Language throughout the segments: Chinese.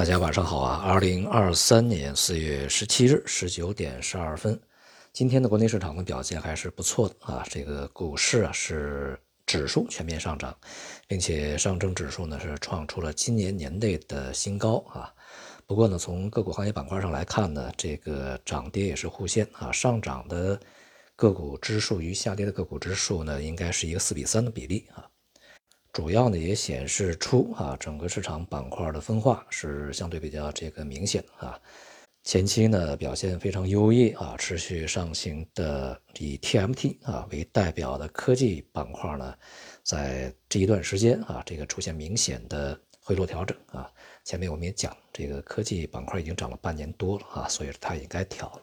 大家晚上好啊！二零二三年四月十七日十九点十二分，今天的国内市场的表现还是不错的啊。这个股市啊是指数全面上涨，并且上证指数呢是创出了今年年内的新高啊。不过呢，从个股行业板块上来看呢，这个涨跌也是互现啊。上涨的个股指数与下跌的个股指数呢，应该是一个四比三的比例啊。主要呢也显示出啊，整个市场板块的分化是相对比较这个明显啊。前期呢表现非常优异啊，持续上行的以 TMT 啊为代表的科技板块呢，在这一段时间啊，这个出现明显的回落调整啊。前面我们也讲，这个科技板块已经涨了半年多了啊，所以它也该调了。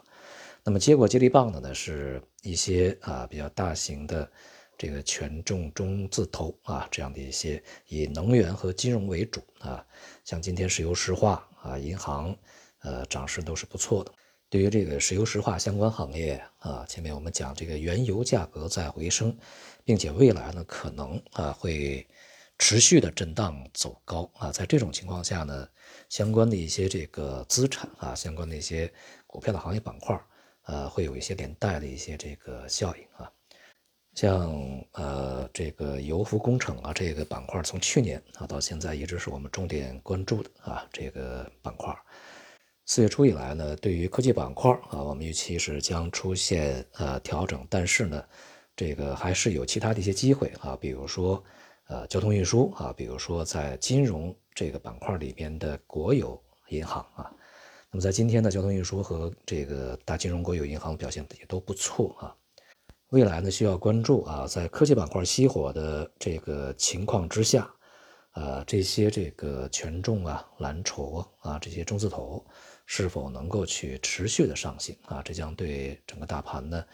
那么接过接力棒的呢，是一些啊比较大型的。这个权重中字头啊，这样的一些以能源和金融为主啊，像今天石油石化啊、银行，呃，涨势都是不错的。对于这个石油石化相关行业啊，前面我们讲这个原油价格在回升，并且未来呢可能啊会持续的震荡走高啊，在这种情况下呢，相关的一些这个资产啊，相关的一些股票的行业板块，呃，会有一些连带的一些这个效应啊。像呃这个油服工程啊这个板块，从去年啊到现在一直是我们重点关注的啊这个板块。四月初以来呢，对于科技板块啊，我们预期是将出现呃调整，但是呢，这个还是有其他的一些机会啊，比如说呃交通运输啊，比如说在金融这个板块里边的国有银行啊。那么在今天的交通运输和这个大金融国有银行表现也都不错啊。未来呢，需要关注啊，在科技板块熄火的这个情况之下，呃，这些这个权重啊、蓝筹啊这些中字头是否能够去持续的上行啊？这将对整个大盘呢，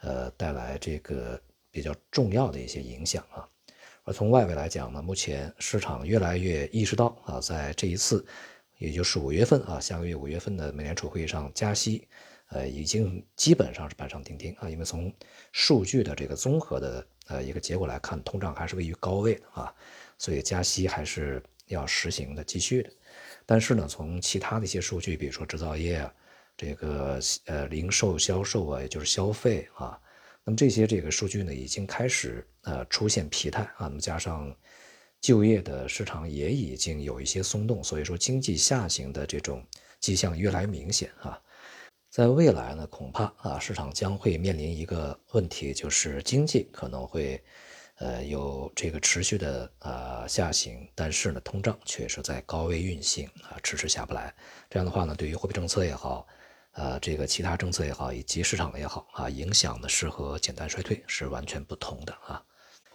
呃，带来这个比较重要的一些影响啊。而从外围来讲呢，目前市场越来越意识到啊，在这一次，也就是五月份啊，下个月五月份的美联储会议上加息。呃，已经基本上是板上钉钉啊，因为从数据的这个综合的呃一个结果来看，通胀还是位于高位啊，所以加息还是要实行的，继续的。但是呢，从其他的一些数据，比如说制造业啊，这个呃零售销售啊，也就是消费啊，那么这些这个数据呢，已经开始呃出现疲态啊，那么加上就业的市场也已经有一些松动，所以说经济下行的这种迹象越来越明显啊。在未来呢，恐怕啊，市场将会面临一个问题，就是经济可能会，呃，有这个持续的呃下行，但是呢，通胀却是在高位运行啊，迟迟下不来。这样的话呢，对于货币政策也好，呃，这个其他政策也好，以及市场也好啊，影响呢是和简单衰退是完全不同的啊。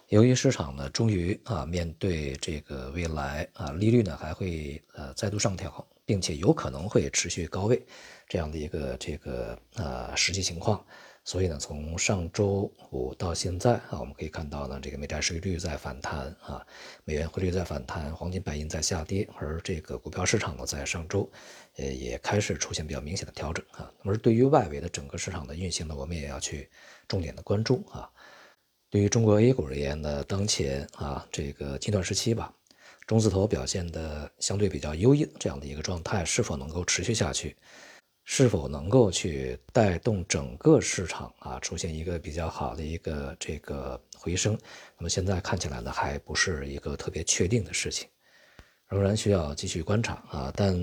由于市场呢，终于啊，面对这个未来啊，利率呢还会呃再度上调。并且有可能会持续高位，这样的一个这个呃实际情况，所以呢，从上周五到现在啊，我们可以看到呢，这个美债收益率在反弹啊，美元汇率在反弹，黄金白银在下跌，而这个股票市场呢，在上周呃也开始出现比较明显的调整啊。那么对于外围的整个市场的运行呢，我们也要去重点的关注啊。对于中国 A 股而言呢，当前啊这个近段时期吧。中字头表现的相对比较优异，这样的一个状态是否能够持续下去？是否能够去带动整个市场啊出现一个比较好的一个这个回升？那么现在看起来呢，还不是一个特别确定的事情，仍然需要继续观察啊。但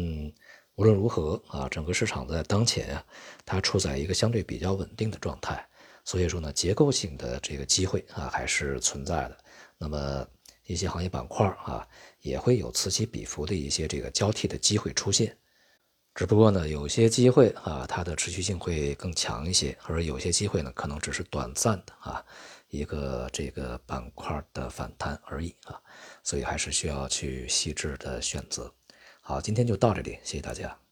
无论如何啊，整个市场在当前啊，它处在一个相对比较稳定的状态，所以说呢，结构性的这个机会啊还是存在的。那么。一些行业板块啊，也会有此起彼伏的一些这个交替的机会出现，只不过呢，有些机会啊，它的持续性会更强一些，而有些机会呢，可能只是短暂的啊，一个这个板块的反弹而已啊，所以还是需要去细致的选择。好，今天就到这里，谢谢大家。